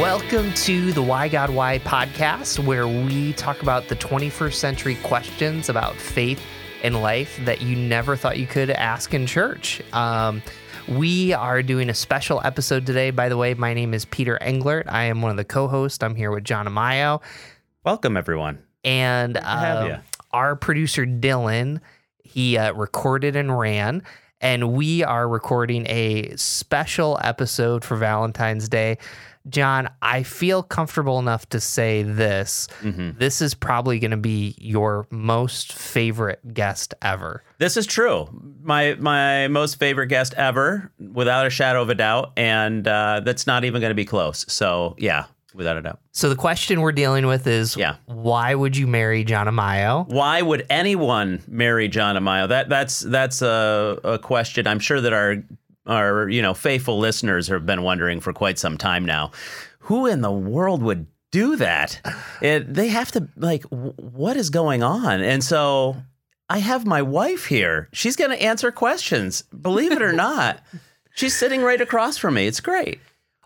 Welcome to the Why God Why podcast, where we talk about the 21st century questions about faith and life that you never thought you could ask in church. Um, we are doing a special episode today. By the way, my name is Peter Englert. I am one of the co hosts. I'm here with John Amayo. Welcome, everyone. And uh, our producer, Dylan, he uh, recorded and ran. And we are recording a special episode for Valentine's Day. John, I feel comfortable enough to say this. Mm-hmm. This is probably going to be your most favorite guest ever. This is true. My my most favorite guest ever, without a shadow of a doubt, and uh, that's not even going to be close. So yeah, without a doubt. So the question we're dealing with is Yeah. why would you marry John Amayo? Why would anyone marry John Amayo? That that's that's a, a question I'm sure that our our you know faithful listeners have been wondering for quite some time now. Who in the world would do that? It, they have to like w- what is going on? And so I have my wife here. She's going to answer questions. Believe it or not, she's sitting right across from me. It's great.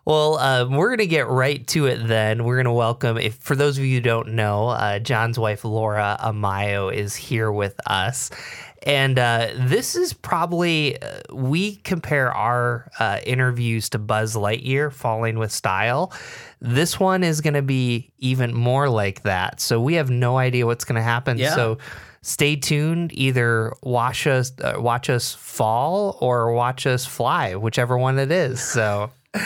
Well, uh, we're going to get right to it then. We're going to welcome, if for those of you who don't know, uh, John's wife, Laura Amayo, is here with us. And uh, this is probably, uh, we compare our uh, interviews to Buzz Lightyear, Falling with Style. This one is going to be even more like that. So we have no idea what's going to happen. Yeah. So stay tuned. Either watch us, uh, watch us fall or watch us fly, whichever one it is. So.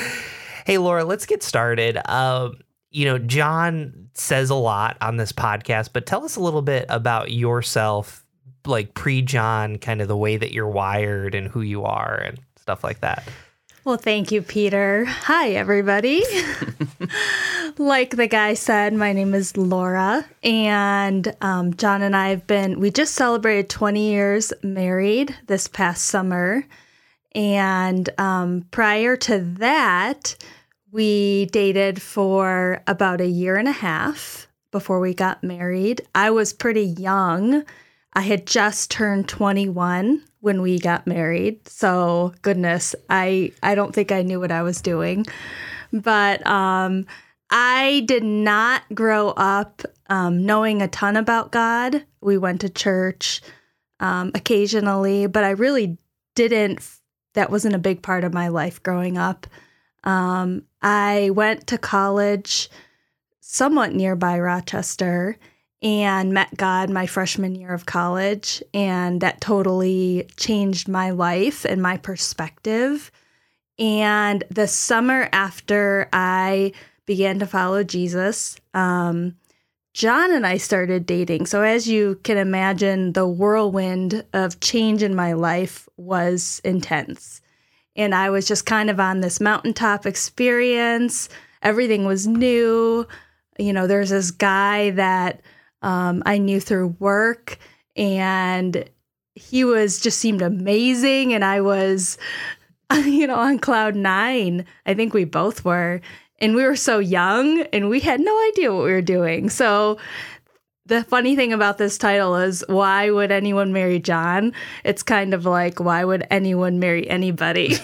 Hey, Laura, let's get started. Um, you know, John says a lot on this podcast, but tell us a little bit about yourself, like pre John, kind of the way that you're wired and who you are and stuff like that. Well, thank you, Peter. Hi, everybody. like the guy said, my name is Laura, and um, John and I have been, we just celebrated 20 years married this past summer. And um, prior to that, we dated for about a year and a half before we got married. I was pretty young. I had just turned 21 when we got married. So, goodness, I I don't think I knew what I was doing. But um I did not grow up um, knowing a ton about God. We went to church um, occasionally, but I really didn't. That wasn't a big part of my life growing up. Um, I went to college somewhat nearby Rochester and met God my freshman year of college. And that totally changed my life and my perspective. And the summer after I began to follow Jesus, um, John and I started dating. So, as you can imagine, the whirlwind of change in my life was intense. And I was just kind of on this mountaintop experience. Everything was new. You know, there's this guy that um, I knew through work, and he was just seemed amazing. And I was, you know, on cloud nine. I think we both were. And we were so young and we had no idea what we were doing. So the funny thing about this title is why would anyone marry John? It's kind of like why would anyone marry anybody?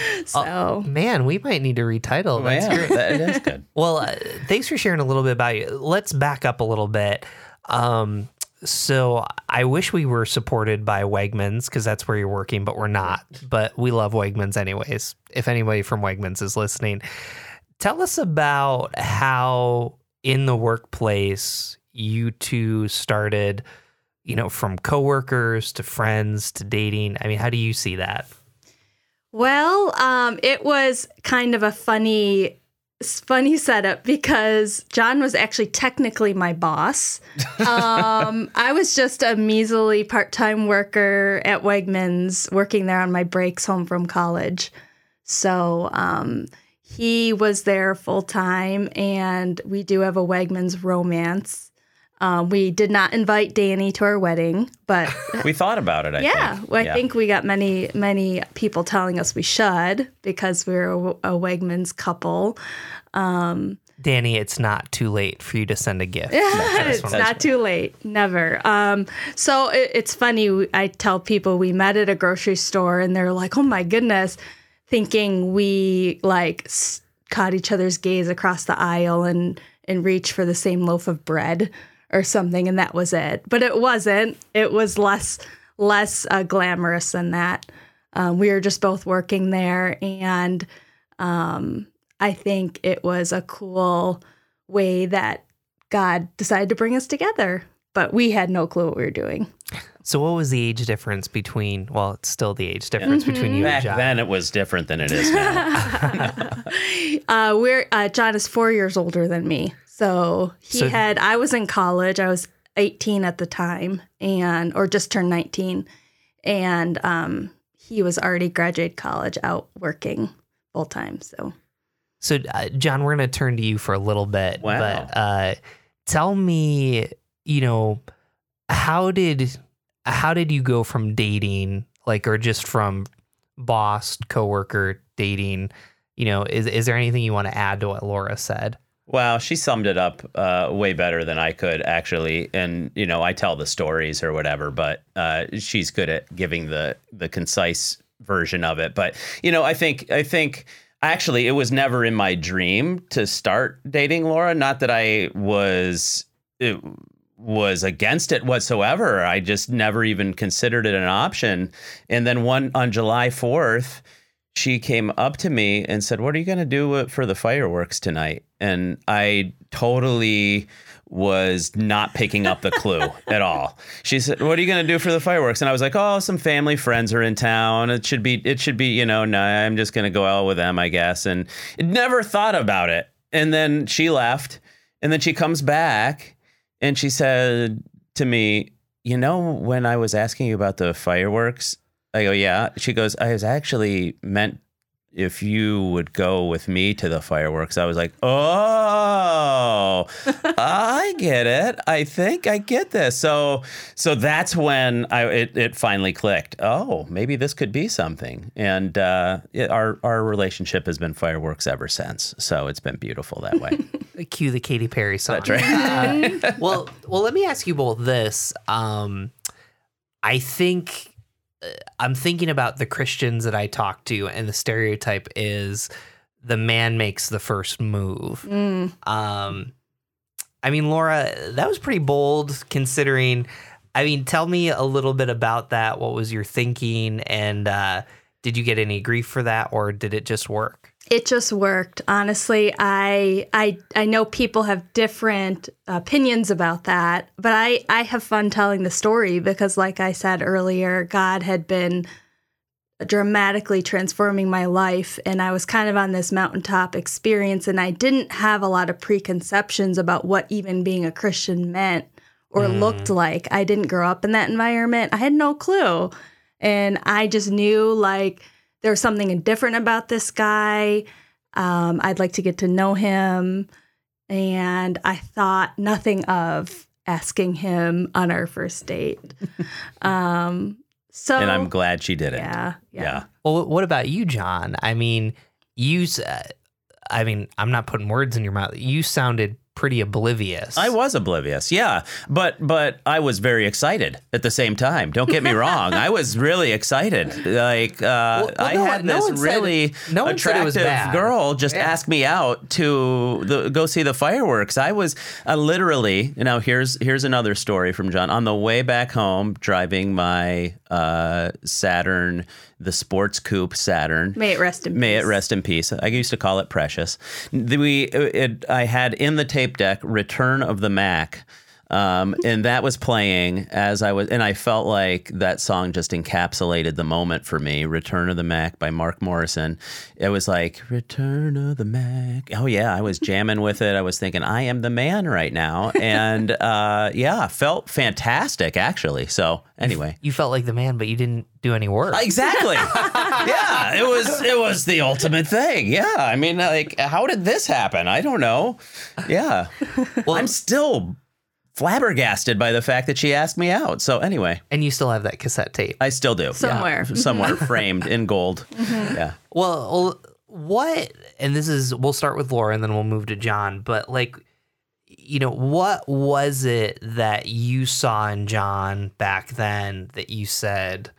so Man, we might need to retitle. That's yeah, great. that is good. Well, uh, thanks for sharing a little bit about you. Let's back up a little bit. Um, so I wish we were supported by Wegmans because that's where you're working, but we're not. But we love Wegmans anyways. If anybody from Wegmans is listening, tell us about how in the workplace you two started. You know, from coworkers to friends to dating. I mean, how do you see that? Well, um, it was kind of a funny, funny setup because John was actually technically my boss. Um, I was just a measly part-time worker at Wegmans, working there on my breaks home from college. So um, he was there full time, and we do have a Wegmans romance. Um, we did not invite Danny to our wedding, but We thought about it. I yeah, think. well, I Yeah. think we got many, many people telling us we should because we're a, a Wegmans couple. Danny, it's not too late for you to send a gift. it's what not too late, never. Um, so it, it's funny. I tell people we met at a grocery store, and they're like, "Oh my goodness," thinking we like caught each other's gaze across the aisle and and reach for the same loaf of bread or something, and that was it. But it wasn't. It was less less uh, glamorous than that. Um, we were just both working there, and um, I think it was a cool way that God decided to bring us together. But we had no clue what we were doing. So, what was the age difference between? Well, it's still the age difference between you and Back John. then, it was different than it is now. Uh, we're uh, John is four years older than me, so he So- had. I was in college. I was eighteen at the time, and or just turned nineteen, and um, he was already graduated college, out working full time. So So, uh, John, we're going to turn to you for a little bit. Wow. But uh, tell me, you know, how did how did you go from dating, like, or just from boss coworker dating? You know, is is there anything you want to add to what Laura said? Well, she summed it up uh, way better than I could actually, and you know, I tell the stories or whatever, but uh, she's good at giving the the concise version of it. But you know, I think I think actually it was never in my dream to start dating Laura. Not that I was it was against it whatsoever. I just never even considered it an option. And then one on July fourth she came up to me and said, "What are you going to do for the fireworks tonight?" And I totally was not picking up the clue at all. She said, "What are you going to do for the fireworks?" And I was like, "Oh, some family friends are in town. It should be it should be, you know, no, I'm just going to go out with them, I guess." And never thought about it. And then she left, and then she comes back and she said to me, "You know, when I was asking you about the fireworks, I go, yeah. She goes, I was actually meant if you would go with me to the fireworks. I was like, oh, I get it. I think I get this. So, so that's when I it, it finally clicked. Oh, maybe this could be something. And uh, it, our our relationship has been fireworks ever since. So it's been beautiful that way. Cue the Katy Perry song. That's right. Uh, well, well, let me ask you both this. Um, I think I'm thinking about the Christians that I talk to, and the stereotype is the man makes the first move. Um, I mean, Laura, that was pretty bold considering. I mean, tell me a little bit about that. What was your thinking, and uh, did you get any grief for that, or did it just work? It just worked. Honestly, I I I know people have different opinions about that, but I I have fun telling the story because like I said earlier, God had been dramatically transforming my life and I was kind of on this mountaintop experience and I didn't have a lot of preconceptions about what even being a Christian meant or mm. looked like. I didn't grow up in that environment. I had no clue. And I just knew like there was something different about this guy. Um, I'd like to get to know him. And I thought nothing of asking him on our first date. um, so, and I'm glad she did it. yeah, yeah. yeah. Well, what about you, John? I mean, you. Uh, I mean, I'm not putting words in your mouth. You sounded pretty oblivious. I was oblivious, yeah, but but I was very excited at the same time. Don't get me wrong, I was really excited. Like uh, Well, well, I no had no this one said- really no one it was attractive girl just Yeah. ask me out to the, go see the fireworks. I was uh, literally, you know, here's here's another story from John. On the way back home, driving my uh, Saturn, the sports coupe Saturn. May it rest in May peace. it rest in peace. I used to call it Precious. The- We, it, I had in the tape deck "Return of the Mack," um, and that was playing as I was, and I felt like that song just encapsulated the moment for me. "Return of the Mack" by Mark Morrison. It was like "Return of the Mack." Oh yeah, I was jamming with it. I was thinking, I am the man right now, and uh, yeah, felt fantastic actually. So anyway. You felt like the man, but you didn't do any work. Exactly. yeah, it was it was the ultimate thing. Yeah, I mean, like, how did this happen? I don't know. Yeah, well, I'm still flabbergasted by the fact that she asked me out. So anyway, and you still have that cassette tape. I still do. Somewhere. Yeah, somewhere framed in gold. Yeah. Well, well, what? And this is we'll start with Laura, and then we'll move to John. But like, you know, what was it that you saw in John back then that you said,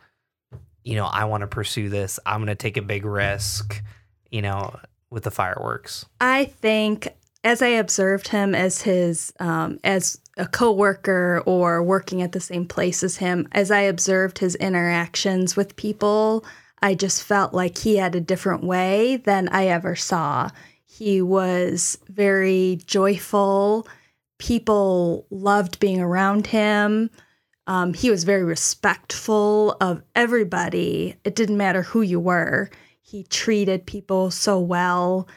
you know, I want to pursue this. I'm going to take a big risk. You know, with the fireworks? I think as I observed him as his um, as a coworker or working at the same place as him, as I observed his interactions with people, I just felt like he had a different way than I ever saw. He was very joyful. People loved being around him. Um, he was very respectful of everybody. It didn't matter who you were. He treated people so well.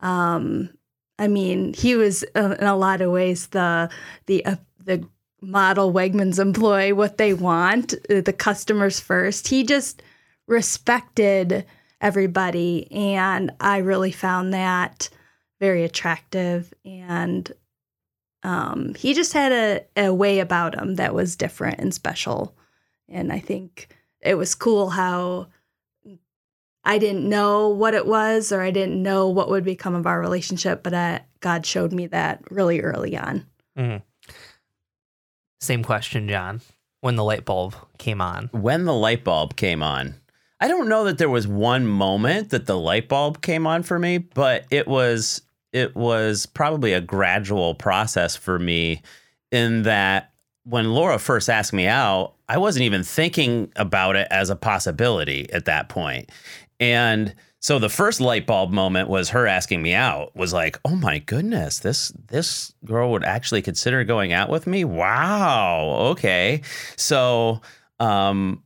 Um, I mean, he was uh, in a lot of ways the the uh, the model Wegmans employee, what they want, uh, the customers first. He just respected everybody, and I really found that very attractive. And um, he just had a, a way about him that was different and special. And I think it was cool how I didn't know what it was or I didn't know what would become of our relationship, but I, God showed me that really early on. Mm. Same question, John. When the light bulb came on, When the light bulb came on, I don't know that there was one moment that the light bulb came on for me, but it was it was probably a gradual process for me in that when Laura first asked me out, I wasn't even thinking about it as a possibility at that point. And so the first light bulb moment was her asking me out was like, "Oh my goodness, this this girl would actually consider going out with me? Wow. Okay." So, um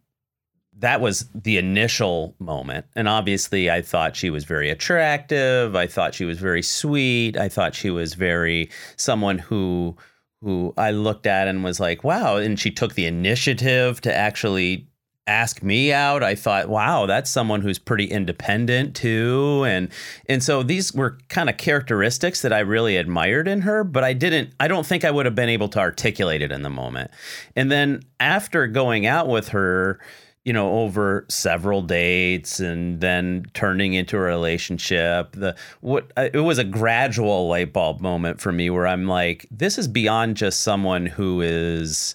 that was the initial moment. And obviously, I thought she was very attractive. I thought she was very sweet. I thought she was very someone who who I looked at and was like, wow. And she took the initiative to actually ask me out. I thought, wow, that's someone who's pretty independent too. And and so these were kind of characteristics that I really admired in her, but I didn't I don't think I would have been able to articulate it in the moment. And then after going out with her, you know over several dates and then turning into a relationship the what uh, it was a gradual light bulb moment for me where i'm like this is beyond just someone who is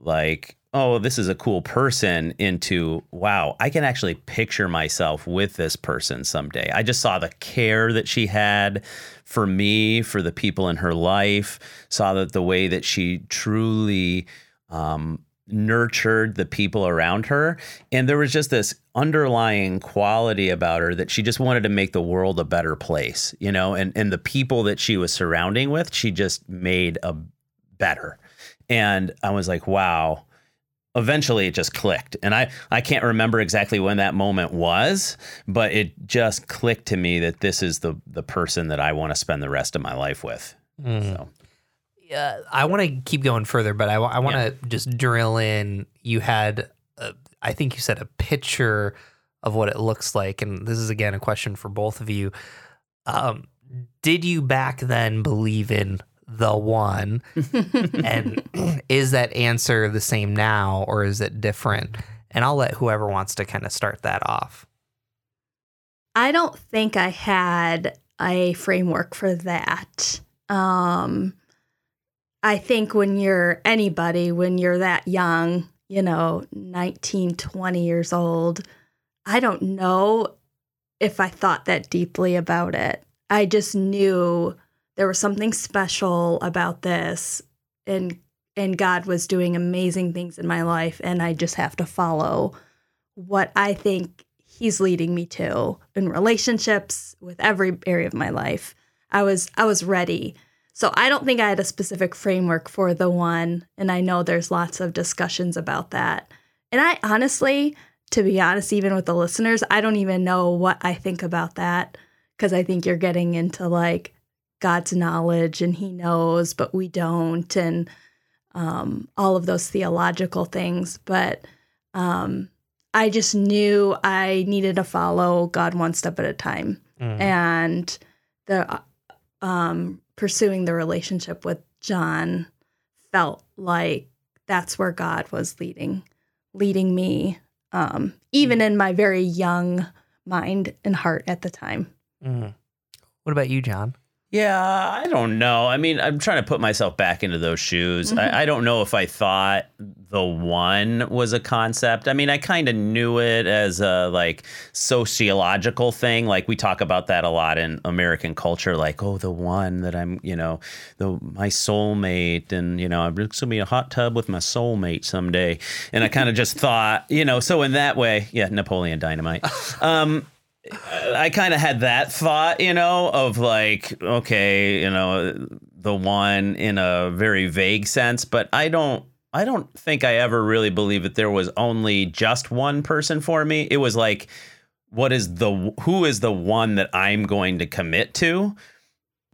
like oh this is a cool person into wow i can actually picture myself with this person someday i just saw the care that she had for me for the people in her life saw that the way that she truly um, nurtured the people around her. And there was just this underlying quality about her that she just wanted to make the world a better place, you know, and, and the people that she was surrounding with, she just made a better. And I was like, wow. Eventually it just clicked. And I, I can't remember exactly when that moment was, but it just clicked to me that this is the the person that I want to spend the rest of my life with. Mm. So uh, I want to keep going further, but I, I want to just drill in. You had, a, I think you said a picture of what it looks like, and this is again a question for both of you. Um, did you back then believe in the one, and is that answer the same now, or is it different? And I'll let whoever wants to kind of start that off. I don't think I had a framework for that. Um, I think when you're anybody, when you're that young, you know, 19, 20 years old, I don't know if I thought that deeply about it. I just knew there was something special about this and and God was doing amazing things in my life and I just have to follow what I think he's leading me to in relationships with every area of my life. I was I was ready so I don't think I had a specific framework for the one. And I know there's lots of discussions about that. And I honestly, to be honest, even with the listeners, I don't even know what I think about that because I think you're getting into like God's knowledge and He knows, but we don't, and um, all of those theological things. But um, I just knew I needed to follow God one step at a time. Mm. And the um, pursuing the relationship with John felt like that's where God was leading, leading me, um, even in my very young mind and heart at the time. Mm. What about you, John? Yeah, I don't know. I mean, I'm trying to put myself back into those shoes. Mm-hmm. I, I don't know if I thought the one was a concept. I mean, I kind of knew it as a like sociological thing. Like we talk about that a lot in American culture. Like, oh, the one that I'm, you know, the my soulmate, and you know, I'm just gonna be a hot tub with my soulmate someday. And I kind of just thought, you know, so in that way, yeah, Napoleon Dynamite. Um, I kind of had that thought, you know, of like, okay, you know, the one in a very vague sense, but I don't I don't think I ever really believed that there was only just one person for me. It was like what is the who is the one that I'm going to commit to?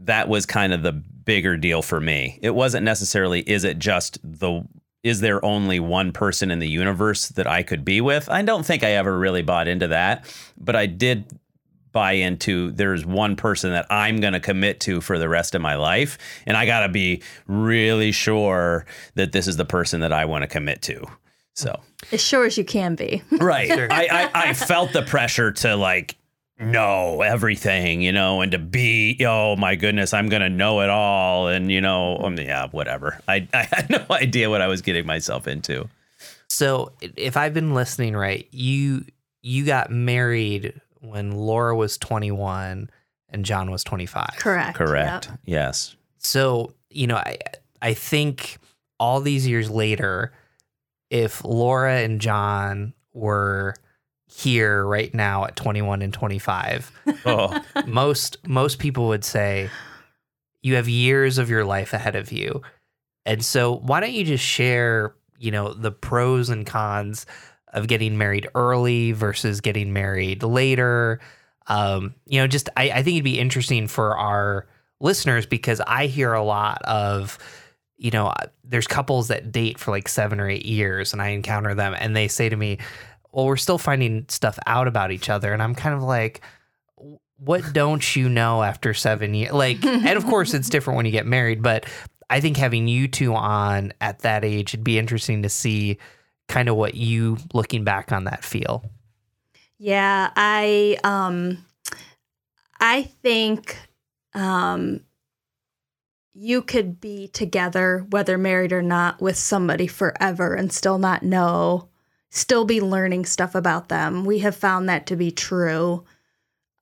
That was kind of the bigger deal for me. It wasn't necessarily is it just the is there only one person in the universe that I could be with? I don't think I ever really bought into that, but I did buy into there's one person that I'm going to commit to for the rest of my life. And I got to be really sure that this is the person that I want to commit to. So, As sure as you can be. right. I, I, I felt the pressure to like know everything, you know, and to be, oh my goodness, I'm going to know it all. And, you know, um, yeah, whatever. I, I had no idea what I was getting myself into. So if I've been listening right, you you got married when Laura was 21 and John was 25. Correct. Correct. Yep. Yes. So, you know, I I think all these years later, if Laura and John were here right now at 21 and 25, Oh, most most people would say you have years of your life ahead of you. And so why don't you just share, you know, the pros and cons of getting married early versus getting married later? Um, you know, just I, I think it'd be interesting for our listeners because I hear a lot of, you know, there's couples that date for like seven or eight years and I encounter them and they say to me, Well, we're still finding stuff out about each other. And I'm kind of like, what don't you know after seven years? Like, and of course, it's different when you get married, but I think having you two on at that age, it'd be interesting to see kind of what you looking back on that feel. Yeah, I um I think um you could be together whether married or not with somebody forever and still not know, still be learning stuff about them. We have found that to be true.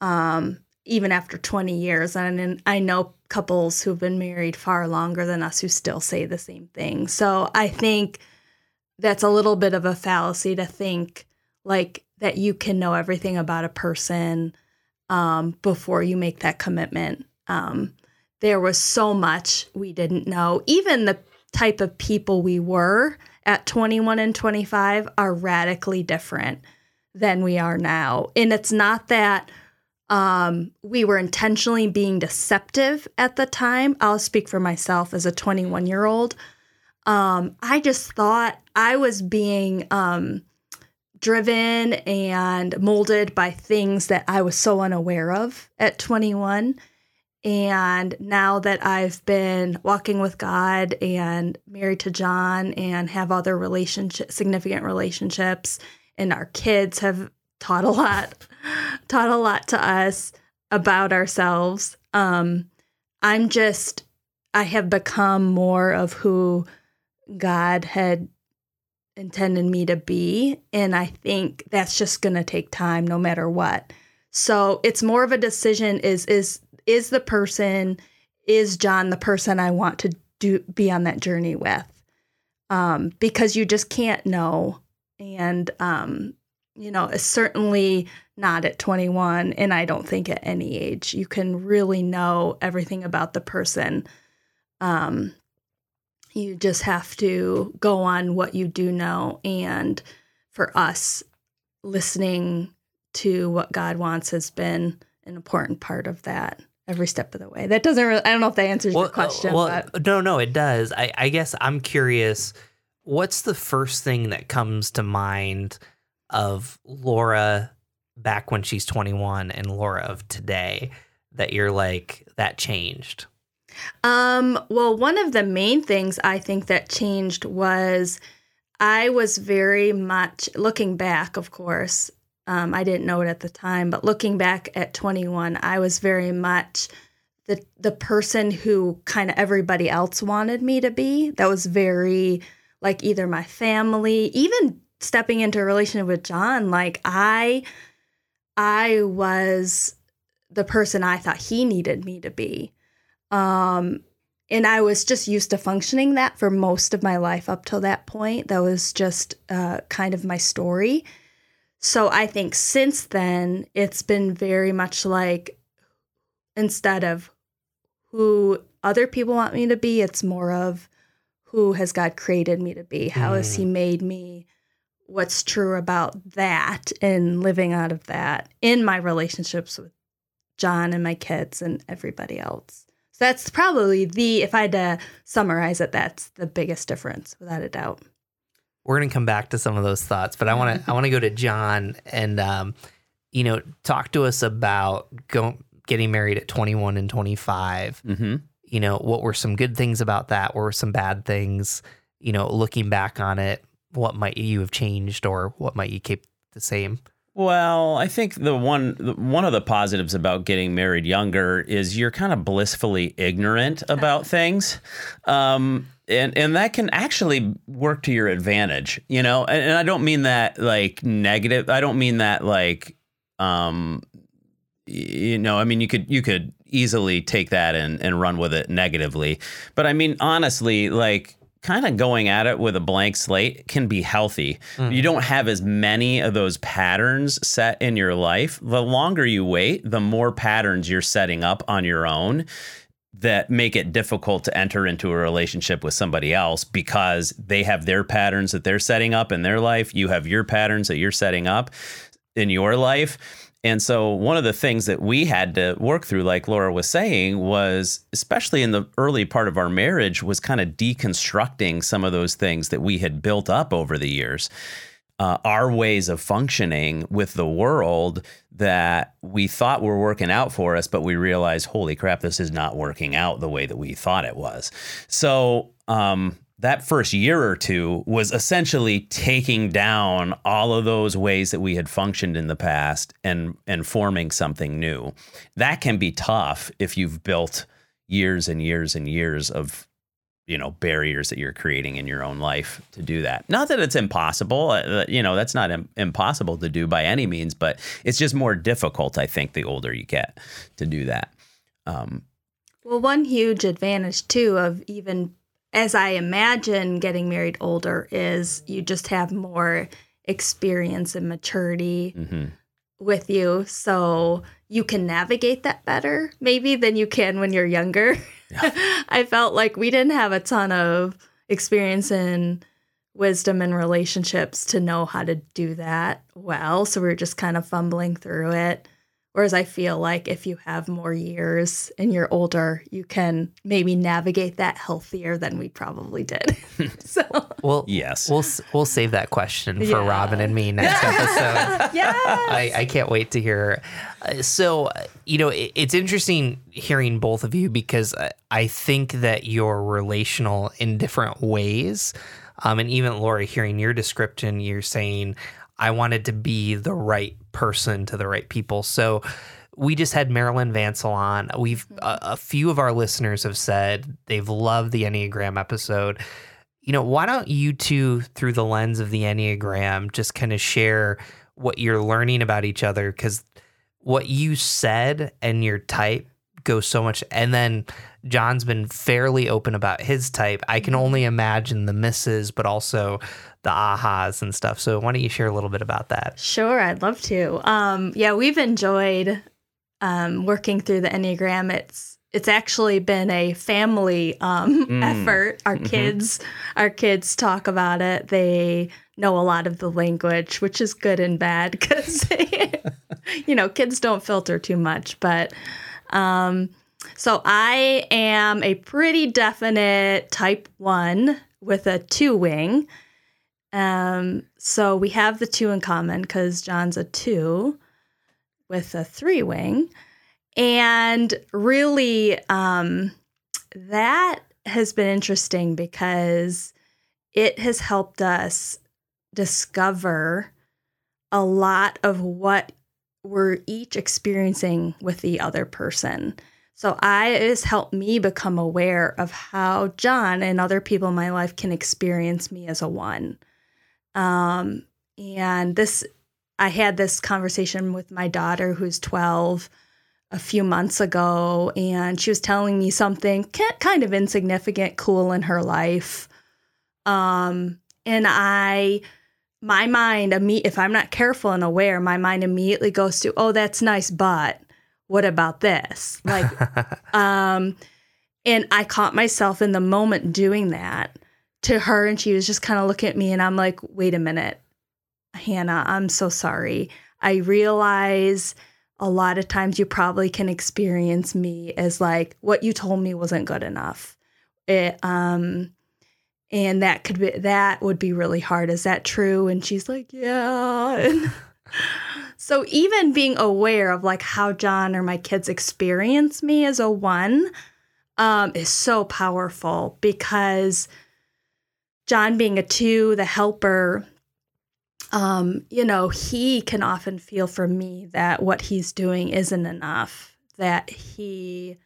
Um even after 20 years and I know couples who've been married far longer than us who still say the same thing. So I think that's a little bit of a fallacy to think like that you can know everything about a person um, before you make that commitment. Um, there was so much we didn't know. Even the type of people we were at 21 and 25 are radically different than we are now. And it's not that um, we were intentionally being deceptive at the time. I'll speak for myself as a 21 year old. Um, I just thought I was being um, driven and molded by things that I was so unaware of at 21. And now that I've been walking with God and married to John and have other relationship significant relationships and our kids have taught a lot taught a lot to us about ourselves. Um I'm just I have become more of who God had intended me to be. And I think that's just going to take time no matter what. So it's more of a decision is is is the person is John the person I want to do be on that journey with. Um, because you just can't know. And um, you know, certainly not at 21 and I don't think at any age you can really know everything about the person. Um, you just have to go on what you do know. And for us, listening to what God wants has been an important part of that every step of the way. That doesn't really, I don't know if that answers your question. well, but no, no, it does. I, I guess I'm curious. What's the first thing that comes to mind of Laura back when she's 21 and Laura of today that you're like that changed? Um, well, one of the main things I think that changed was I was very much looking back, of course. Um, I didn't know it at the time, but looking back at 21, I was very much the the person who kind of everybody else wanted me to be. That was very like either my family, even stepping into a relationship with John, like I I was the person I thought he needed me to be. Um and I was just used to functioning that for most of my life up till that point. That was just uh, kind of my story. So I think since then, it's been very much like instead of who other people want me to be, it's more of who has God created me to be? How mm. has He made me? What's true about that and living out of that in my relationships with John and my kids and everybody else. So that's probably the, if I had to summarize it, that's the biggest difference without a doubt. We're going to come back to some of those thoughts, but I want to, I want to go to John and, um, you know, talk to us about going, getting married at 21 and 25. Mm-hmm. You know, what were some good things about that? What were some bad things? You know, looking back on it, what might you have changed or what might you keep the same? Well, I think the one the, one of the positives about getting married younger is you're kind of blissfully ignorant about things. Um, and and that can actually work to your advantage, you know. And, and I don't mean that like negative. I don't mean that like um you know, I mean, you could you could easily take that and and run with it negatively, but I mean, honestly, like kind of going at it with a blank slate can be healthy. Mm-hmm. You don't have as many of those patterns set in your life. The longer you wait, the more patterns you're setting up on your own that make it difficult to enter into a relationship with somebody else because they have their patterns that they're setting up in their life. You have your patterns that you're setting up in your life and so, one of the things that we had to work through, like Laura was saying, was especially in the early part of our marriage, was kind of deconstructing some of those things that we had built up over the years. Uh, our ways of functioning with the world that we thought were working out for us, but we realized, holy crap, this is not working out the way that we thought it was. So, um, that first year or two was essentially taking down all of those ways that we had functioned in the past and and forming something new. That can be tough if you've built years and years and years of you know barriers that you're creating in your own life to do that. Not that it's impossible, uh, you know, that's not Im- impossible to do by any means, but it's just more difficult I think the older you get to do that. Um, well, one huge advantage too of even as I imagine getting married older is you just have more experience and maturity mm-hmm. with you. So you can navigate that better, maybe, than you can when you're younger. Yeah. I felt like we didn't have a ton of experience and wisdom in relationships to know how to do that well. So we are just kind of fumbling through it. Whereas I feel like if you have more years and you're older, you can maybe navigate that healthier than we probably did. so, well, yes, we'll we'll save that question for yeah. Robin and me next episode. yeah, I, I can't wait to hear. Uh, so, you know, it, it's interesting hearing both of you because I think that you're relational in different ways. Um, and even Laura, hearing your description, you're saying I wanted to be the right person to the right people. So we just had Marilyn Vancil on. We've mm-hmm. a, a few of our listeners have said they've loved the Enneagram episode. You know, why don't you two, through the lens of the Enneagram, just kind of share what you're learning about each other? Because what you said and your type go so much. And then John's been fairly open about his type. I can mm-hmm. only imagine the misses, but also the ahas and stuff. So why don't you share a little bit about that? Sure, I'd love to. Um, yeah, we've enjoyed um, working through the Enneagram. It's it's actually been a family um, mm. effort. Our mm-hmm. kids, our kids talk about it. They know a lot of the language, which is good and bad because you know kids don't filter too much. But um, so I am a pretty definite type one with a two wing. Um, so we have the two in common because John's a two with a three wing. And really, um, that has been interesting because it has helped us discover a lot of what we're each experiencing with the other person. So I it has helped me become aware of how John and other people in my life can experience me as a one. Um, and this, I had this conversation with my daughter who's 12 a few months ago, and she was telling me something kind of insignificant, cool in her life. Um, and I, my mind, if I'm not careful and aware, my mind immediately goes to, oh, that's nice, but what about this? Like, um, and I caught myself in the moment doing that to her, and she was just kind of looking at me, and I'm like, wait a minute, Hannah, I'm so sorry. I realize a lot of times you probably can experience me as like what you told me wasn't good enough. It, um, and that could be that would be really hard. Is that true? And she's like, yeah. so even being aware of like how John or my kids experience me as a one um, is so powerful because John being a two, the helper, um, you know, he can often feel for me that what he's doing isn't enough, that he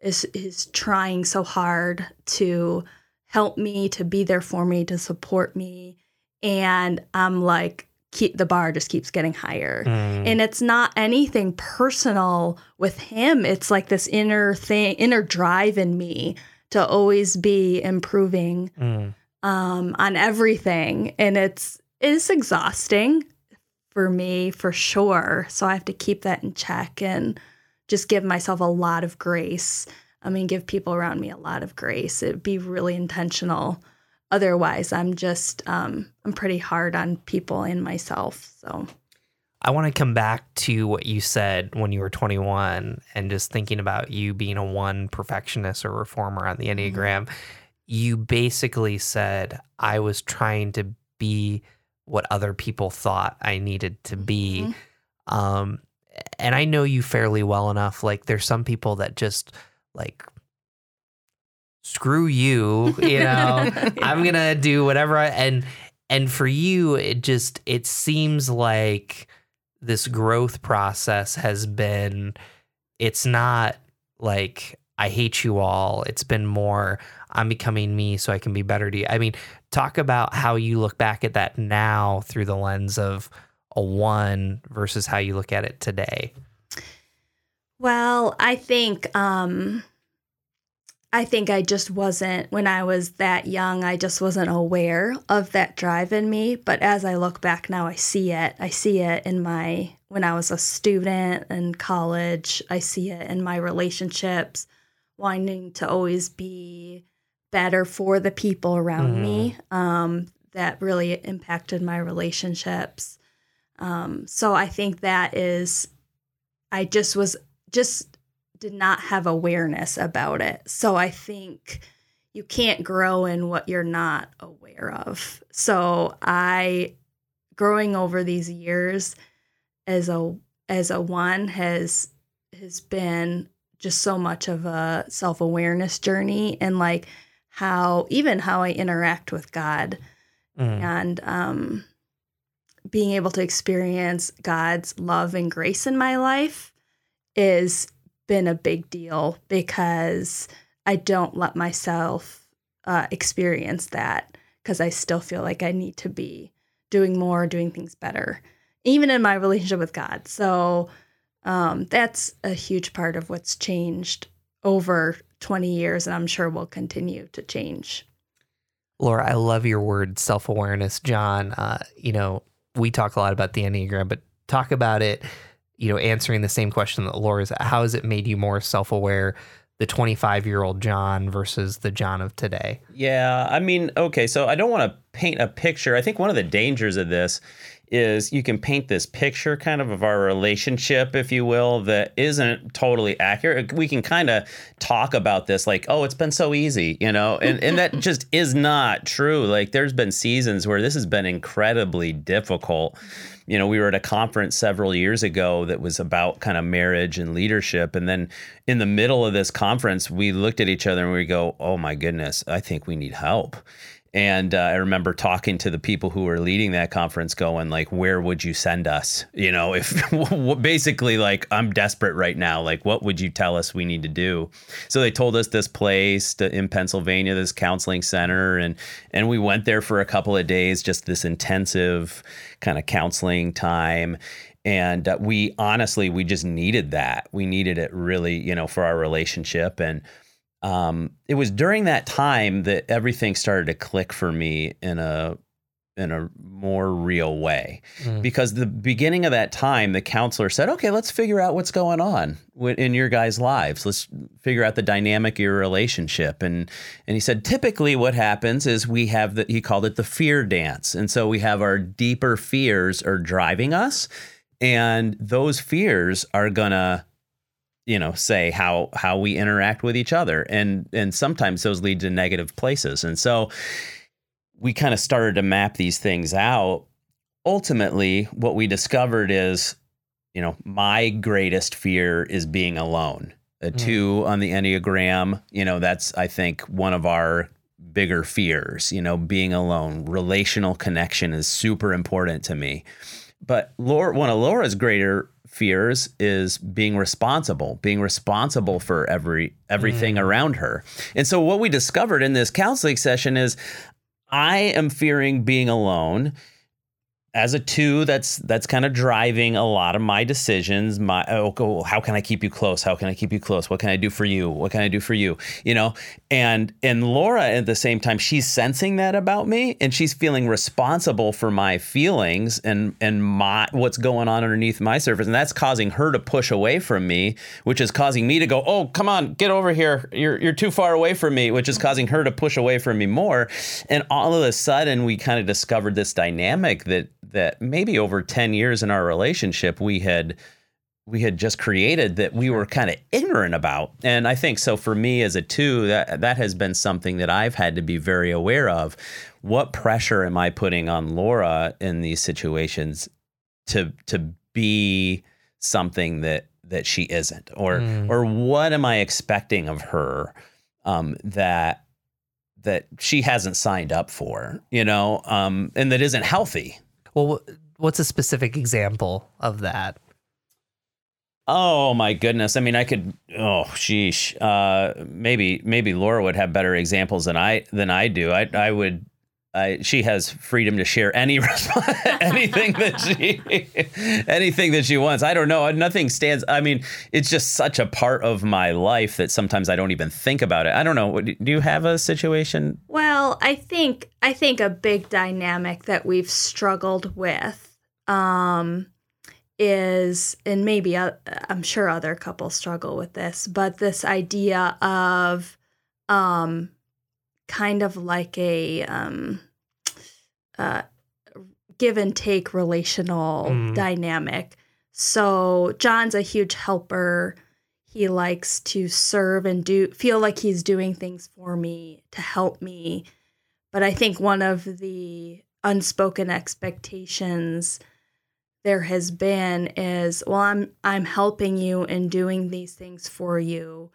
is is trying so hard to help me, to be there for me, to support me. And I'm like, keep the bar just keeps getting higher. Mm. And it's not anything personal with him. It's like this inner thing, inner drive in me to always be improving mm. Um, on everything. And it's is exhausting for me for sure. So I have to keep that in check and just give myself a lot of grace. I mean, give people around me a lot of grace. It'd be really intentional. Otherwise, I'm just um, I'm pretty hard on people and myself. So I want to come back to what you said when you were 21 and just thinking about you being a one perfectionist or reformer on the mm-hmm. Enneagram. Mm-hmm. You basically said, I was trying to be what other people thought I needed to be. Mm-hmm. Um, and I know you fairly well enough. Like, there's some people that just like screw you, you know. I'm gonna do whatever. I, and and for you, it just it seems like this growth process has been. It's not like I hate you all. It's been more I'm becoming me so I can be better to you. I mean, talk about how you look back at that now through the lens of a one versus how you look at it today. Well, I think um I think I just wasn't when I was that young, I just wasn't aware of that drive in me, but as I look back now I see it. I see it in my when I was a student in college. I see it in my relationships wanting to always be better for the people around mm. me. Um, that really impacted my relationships. Um, so I think that is, I just was just did not have awareness about it. So I think you can't grow in what you're not aware of. So I, growing over these years as a as a one has has been just so much of a self awareness journey and like how even how I interact with God mm. and um, being able to experience God's love and grace in my life is been a big deal because I don't let myself uh, experience that because I still feel like I need to be doing more, doing things better, even in my relationship with God. So um, that's a huge part of what's changed over 20 years, and I'm sure will continue to change. Laura, I love your word self awareness. John, uh, you know, we talk a lot about the Enneagram, but talk about it, you know, answering the same question that Laura's how has it made you more self aware? The 25 year old John versus the John of today. Yeah. I mean, okay. So I don't want to paint a picture. I think one of the dangers of this is you can paint this picture kind of of our relationship, if you will, that isn't totally accurate. We can kind of talk about this like, oh, it's been so easy, you know, and, and that just is not true. Like there's been seasons where this has been incredibly difficult. You know, we were at a conference several years ago that was about kind of marriage and leadership. And then in the middle of this conference, we looked at each other and we go, oh my goodness, I think we need help And uh, I remember talking to the people who were leading that conference, going like, "Where would you send us? You know, if basically like I'm desperate right now. Like, what would you tell us we need to do?" So they told us this place to, in Pennsylvania, this counseling center, and and we went there for a couple of days, just this intensive kind of counseling time and uh, we honestly we just needed that we needed it really you know for our relationship and um, it was during that time that everything started to click for me in a in a more real way. Mm. because the beginning of that time the counselor said okay let's figure out what's going on in your guys lives. Let's figure out the dynamic of your relationship. And and he said typically what happens is we have the he called it the fear dance. And so we have our deeper fears are driving us and those fears are gonna you know say how how we interact with each other. And and sometimes those lead to negative places. And so we kind of started to map these things out. Ultimately what we discovered is you know my greatest fear is being alone. A mm. 2 on the enneagram you know that's i think one of our bigger fears you know being alone. Relational connection is super important to me. But Laura, one of Laura's greater fears is being responsible, being responsible for every everything mm. around her. And so what we discovered in this counseling session is I am fearing being alone as a two that's that's kind of driving a lot of my decisions. My oh, how can i keep you close? How can i keep you close? What can i do for you? What can i do for you? You know? And and laura at the same time she's sensing that about me and she's feeling responsible for my feelings and and my what's going on underneath my surface and that's causing her to push away from me which is causing me to go oh come on get over here. You're you're too far away from me which is causing her to push away from me more. And all of a sudden we kind of discovered this dynamic that that maybe over 10 years in our relationship we had we had just created that we were kind of ignorant about. And I think so for me as a two, that that has been something that I've had to be very aware of. What pressure am I putting on Laura in these situations to to be something that that she isn't? Or mm. or what am I expecting of her um, that that she hasn't signed up for, you know, um, and that isn't healthy. Well, what's a specific example of that? Oh my goodness! I mean, I could. Oh, sheesh. Uh, maybe maybe Laura would have better examples than I than I do. I I would uh, she has freedom to share any anything that she anything that she wants. I don't know. Nothing stands. I mean, it's just such a part of my life that sometimes I don't even think about it. I don't know. Do you have a situation? Well, I think I think a big dynamic that we've struggled with um, is, and maybe uh, I'm sure other couples struggle with this, but this idea of um, kind of like a um, uh, give and take relational mm. dynamic. So John's a huge helper. He likes to serve and do feel like he's doing things for me to help me. But I think one of the unspoken expectations there has been is well I'm I'm helping you and doing these things for you.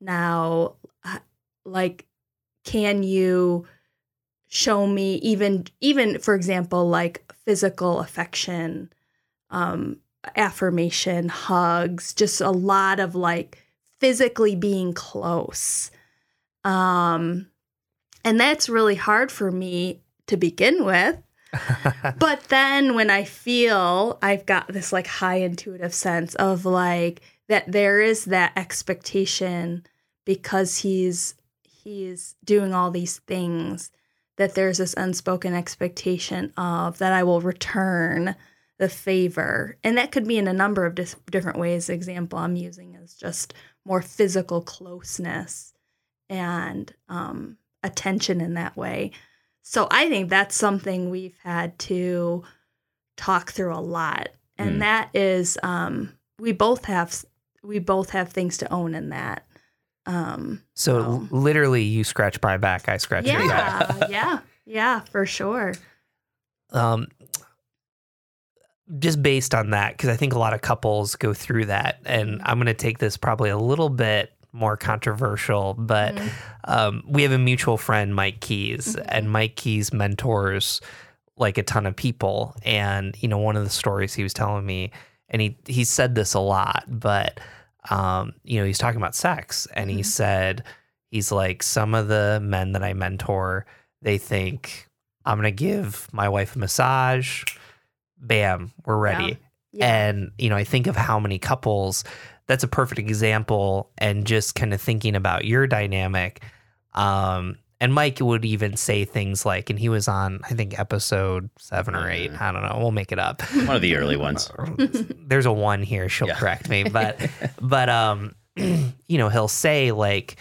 Now like can you show me even even for example like physical affection um affirmation hugs just a lot of like physically being close. Um and that's really hard for me to begin with. But then when i feel i've got this like high intuitive sense of like that there is that expectation because he's he's doing all these things that there's this unspoken expectation of that I will return the favor. And that could be in a number of dis- different ways. The example I'm using is just more physical closeness and um, attention in that way. So I think that's something we've had to talk through a lot. And mm. that is um, we both have we both have things to own in that. Um, so literally, you scratch my back, I scratch yeah, your back. yeah, yeah, for sure. Um, just based on that, because I think a lot of couples go through that, and I'm going to take this probably a little bit more controversial, but um, we have a mutual friend, Mike Keys, and Mike Keys mentors like a ton of people. And you know, one of the stories he was telling me, and he he said this a lot, but um, you know, he's talking about sex, and he said he's like some of the men that I mentor, they think I'm gonna give my wife a massage, bam, we're ready. Yeah. And, you know, I think of how many couples that's a perfect example. And just kind of thinking about your dynamic. Um, and Mike would even say things like, and he was on, I think, episode seven or eight. I don't know. We'll make it up. One of the early ones. There's a one here. She'll Yeah. correct me. But, but, um, you know, he'll say like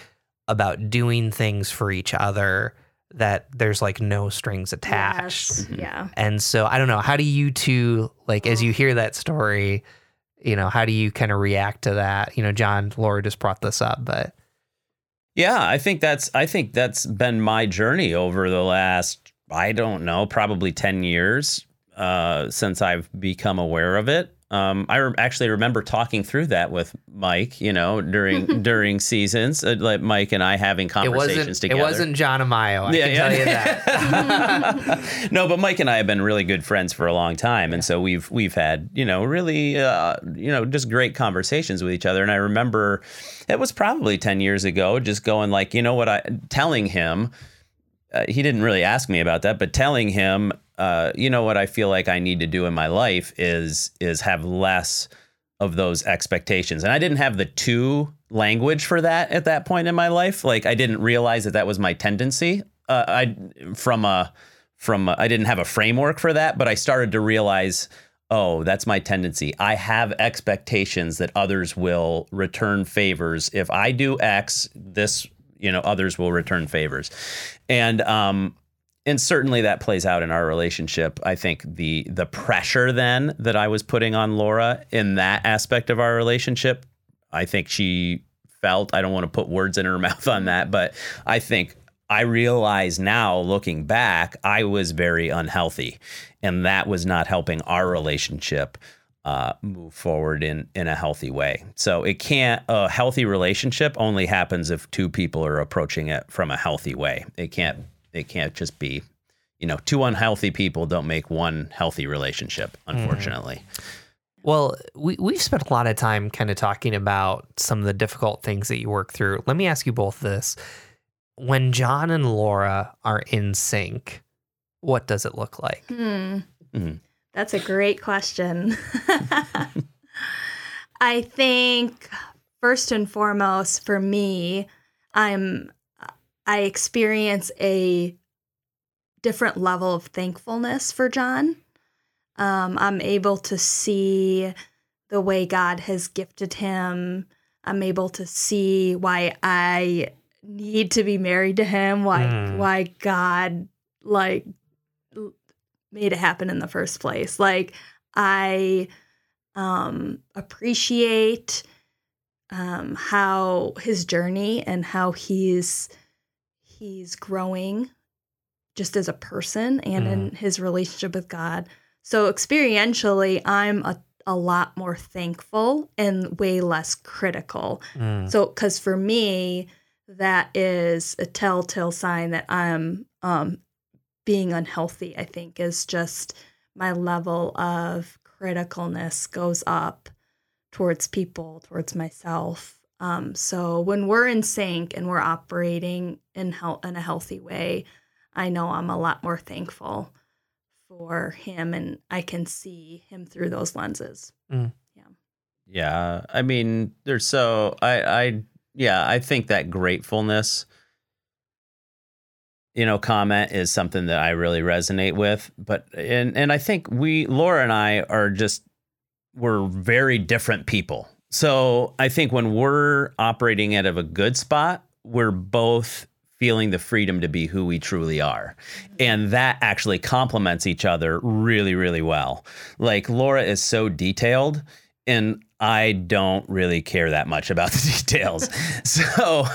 about doing things for each other that there's like no strings attached. Yes. Yeah. And so I don't know, how do you two like as you hear that story, you know, how do you kind of react to that? You know, John, Laura just brought this up, but Yeah, I think that's I think that's been my journey over the last I don't know, probably 10 years uh, since I've become aware of it. Um, I re- actually remember talking through that with Mike, you know, during during seasons, uh, like Mike and I having it conversations wasn't together. it wasn't John Amayo, I Yeah, can yeah. tell you that. no, but Mike and I have been really good friends for a long time, and so we've we've had you know really uh, you know just great conversations with each other. And I remember it was probably ten years ago, just going like you know what I telling him. Uh, he didn't really ask me about that, but telling him, uh, you know what I feel like I need to do in my life is is have less of those expectations. And I didn't have the two language for that at that point in my life. Like I didn't realize that that was my tendency. Uh, I from a from a, I didn't have a framework for that, but I started to realize, oh, that's my tendency. I have expectations that others will return favors. If I do X, this you know others will return favors, and um, and certainly that plays out in our relationship. I think the the pressure then that I was putting on Laura in that aspect of our relationship, I think she felt. I don't want to put words in her mouth on that, but I think I realize now, looking back, I was very unhealthy, and that was not helping our relationship uh, move forward in in a healthy way. So it can't a healthy relationship only happens if two people are approaching it from a healthy way. It can't it can't just be, you know, two unhealthy people don't make one healthy relationship. Unfortunately, Well, we we've spent a lot of time kind of talking about some of the difficult things that you work through. Let me ask you both this. When John and Laura are in sync, what does it look like? Hmm. Mhm. That's a great question. I think first and foremost for me, I'm I experience a different level of thankfulness for John. Um, I'm able to see the way God has gifted him. I'm able to see why I need to be married to him. Why Mm. why God like made it happen in the first place. Like I um, appreciate um, how his journey and how he's he's growing just as a person and in his relationship with God. So experientially, I'm a, a lot more thankful and way less critical. Mm. So, because for me, that is a telltale sign that I'm um, being unhealthy, I think, is just my level of criticalness goes up towards people, towards myself. Um, so, when we're in sync and we're operating in, hel- in a healthy way, I know I'm a lot more thankful for him and I can see him through those lenses. Yeah, yeah. I mean, there's so I I yeah I think that gratefulness. You know, comment is something that I really resonate with, but and and I think we Laura and I are just we're very different people. So I think when we're operating out of a good spot, we're both feeling the freedom to be who we truly are. And that actually complements each other really, really well. Like Laura is so detailed and I don't really care that much about the details. so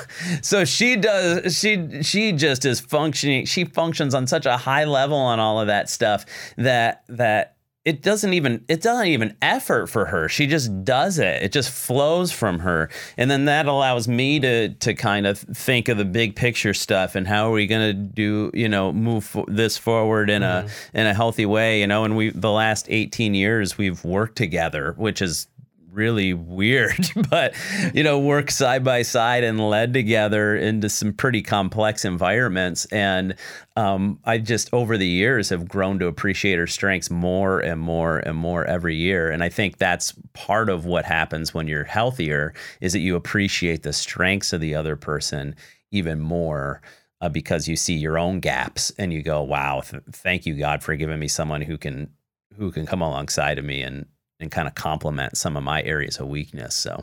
so she does she she just is functioning she functions on such a high level on all of that stuff that that it doesn't even it doesn't even effort for her. She just does it. It just flows from her. And then that allows me to to kind of think of the big picture stuff and how are we going to do you know move this forward in mm-hmm. a in a healthy way you know? And we the last 18 years we've worked together which is really weird, but you know, work side by side and led together into some pretty complex environments. And um, I just over the years have grown to appreciate her strengths more and more and more every year. And I think that's part of what happens when you're healthier is that you appreciate the strengths of the other person even more. Uh, because you see your own gaps and you go, "Wow, th- thank you God for giving me someone who can who can come alongside of me and and kind of complement some of my areas of weakness. So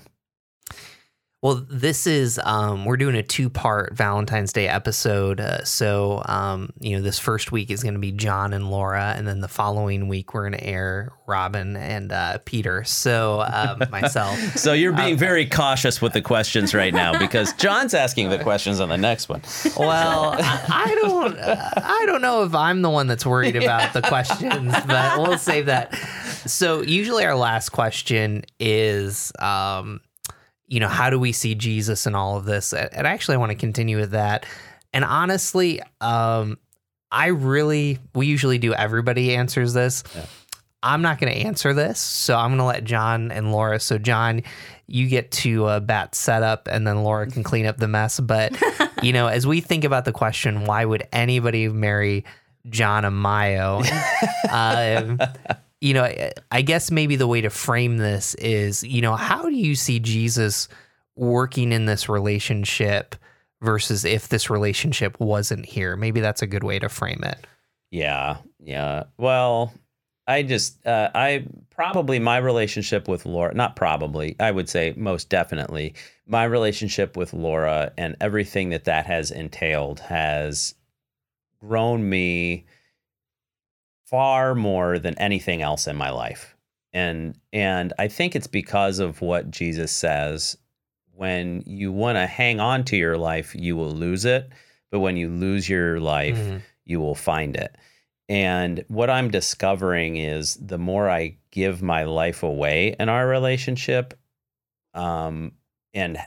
well, this is um, we're doing a two-part Valentine's Day episode. Uh, so, um, you know, this first week is going to be John and Laura, and then the following week we're going to air Robin and uh, Peter. So, um, myself. so you're being uh, very cautious with the questions right now because John's asking the questions on the next one. Well, I don't, I don't know if I'm the one that's worried about the questions, but we'll save that. So, usually our last question is. Um, you know, how do we see Jesus in all of this? And actually, I want to continue with that. And honestly, um, I really, we usually do everybody answers this. Yeah. I'm not going to answer this. So I'm going to let John and Laura. So, John, you get to uh, bat setup and then Laura can clean up the mess. But, you know, as we think about the question, why would anybody marry John Amayo? uh, you know, I guess maybe the way to frame this is, you know, how do you see Jesus working in this relationship versus if this relationship wasn't here? Maybe that's a good way to frame it. Yeah. Yeah. Well, I just, uh, I probably my relationship with Laura, not probably, I would say most definitely, my relationship with Laura and everything that that has entailed has grown me far more than anything else in my life. And and I think it's because of what Jesus says when you want to hang on to your life, you will lose it, but when you lose your life, mm-hmm. you will find it. And what I'm discovering is the more I give my life away in our relationship, um, and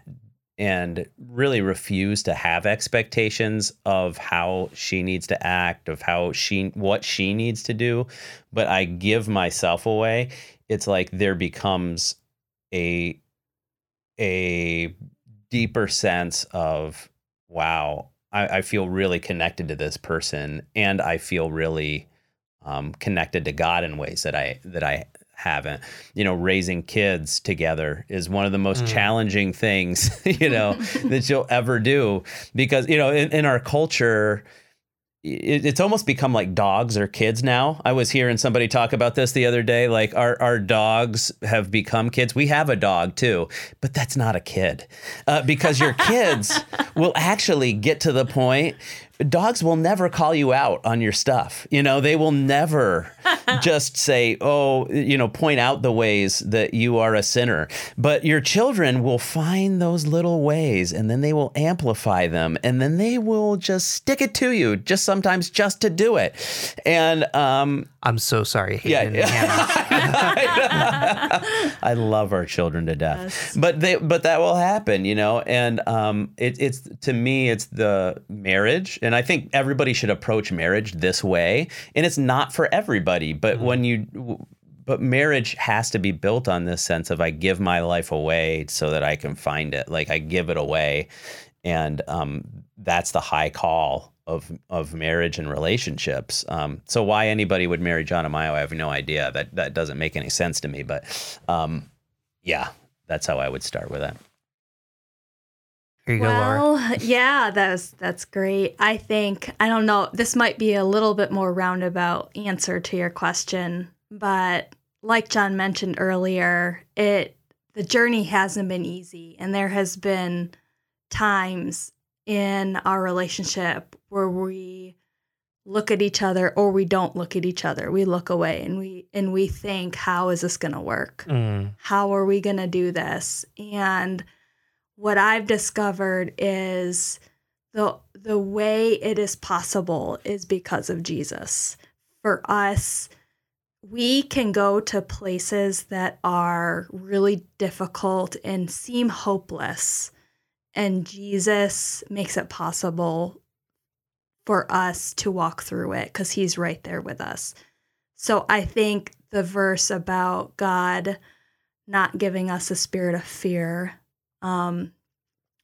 and really refuse to have expectations of how she needs to act of how she what she needs to do. But i give myself away. It's like there becomes a a deeper sense of wow i, I feel really connected to this person and i feel really um, connected to god in ways that i that i haven't. You know, raising kids together is one of the most mm. challenging things, you know, that you'll ever do because, you know, in, in our culture, it, it's almost become like dogs or kids now. I was hearing somebody talk about this the other day. Like our, our dogs have become kids. We have a dog too, but that's not a kid uh, because your kids will actually get to the point dogs will never call you out on your stuff. You know, they will never just say, oh, you know, point out the ways that you are a sinner. But your children will find those little ways and then they will amplify them and then they will just stick it to you, just sometimes just to do it. And um, I'm so sorry. Hayden yeah. I love our children to death. Yes. But they, but that will happen, you know, and um, it, it's to me, it's the marriage and I think everybody should approach marriage this way. And it's not for everybody, but mm-hmm. when you but marriage has to be built on this sense of I give my life away so that I can find it. Like I give it away. And um, that's the high call of of marriage and relationships. Um, so why anybody would marry John Amayo, I have no idea. That that doesn't make any sense to me. But um, yeah, that's how I would start with it. Here you well, go, Laura. yeah, that's that's great. I think I don't know. This might be a little bit more roundabout answer to your question, but like John mentioned earlier, it the journey hasn't been easy, and there has been times in our relationship where we look at each other or we don't look at each other. We look away and we and we think, how is this going to work? Mm. How are we going to do this? And what I've discovered is the the way it is possible is because of Jesus. For us, we can go to places that are really difficult and seem hopeless, and Jesus makes it possible for us to walk through it because he's right there with us. So I think the verse about God not giving us a spirit of fear um,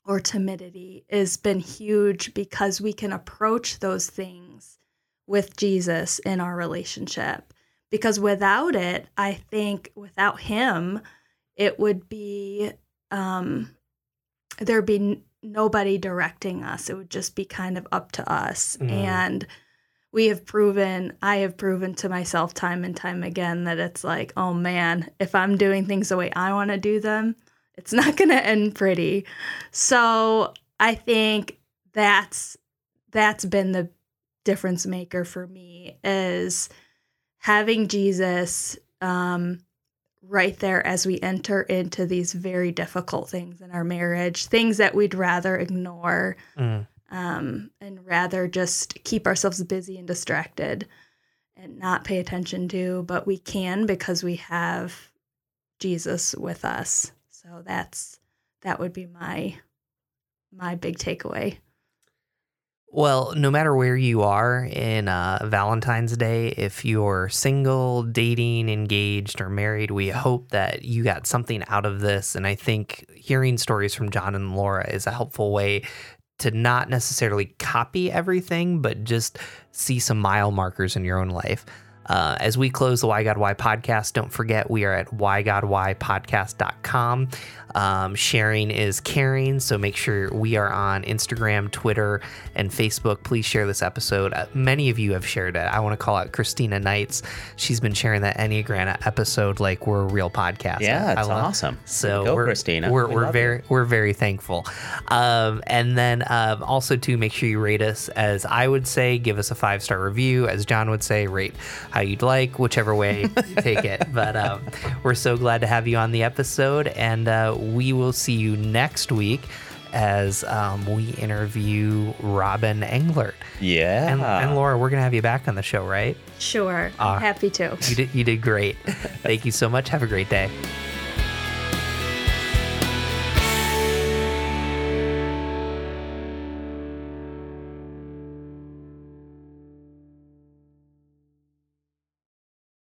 or timidity has been huge because we can approach those things with Jesus in our relationship. Because without it, I think without Him, it would be um, there'd be nobody directing us. It would just be kind of up to us. Mm. And we have proven, I have proven to myself time and time again that it's like, oh man, if I'm doing things the way I want to do them, it's not going to end pretty. So I think that's that's been the difference maker for me is having Jesus um, right there as we enter into these very difficult things in our marriage, things that we'd rather ignore Mm. um, and rather just keep ourselves busy and distracted and not pay attention to, but we can because we have Jesus with us. So that's that would be my my big takeaway. Well, no matter where you are in uh, Valentine's Day, if you're single, dating, engaged, or married, we hope that you got something out of this. And I think hearing stories from John and Laura is a helpful way to not necessarily copy everything, but just see some mile markers in your own life. Uh, as we close the Why God Why podcast, don't forget we are at whygodwhypodcast.com. Um, sharing is caring, so make sure we are on Instagram, Twitter, and Facebook. Please share this episode. Uh, many of you have shared it. I want to call out Christina Knights. She's been sharing that Enneagram episode like we're a real podcast. Yeah, it's awesome. So Go, we're, Christina. We're, We we're very you. we're very thankful. Um, and then um, also to make sure you rate us as I would say, give us a five star review. As John would say, rate how you'd like, whichever way you take it. But um, we're so glad to have you on the episode, and uh, we will see you next week as um, we interview Robin Englert. Yeah. And, and Laura, we're gonna have you back on the show, right? Sure. I'm happy to. You did you did great. Thank you so much. Have a great day.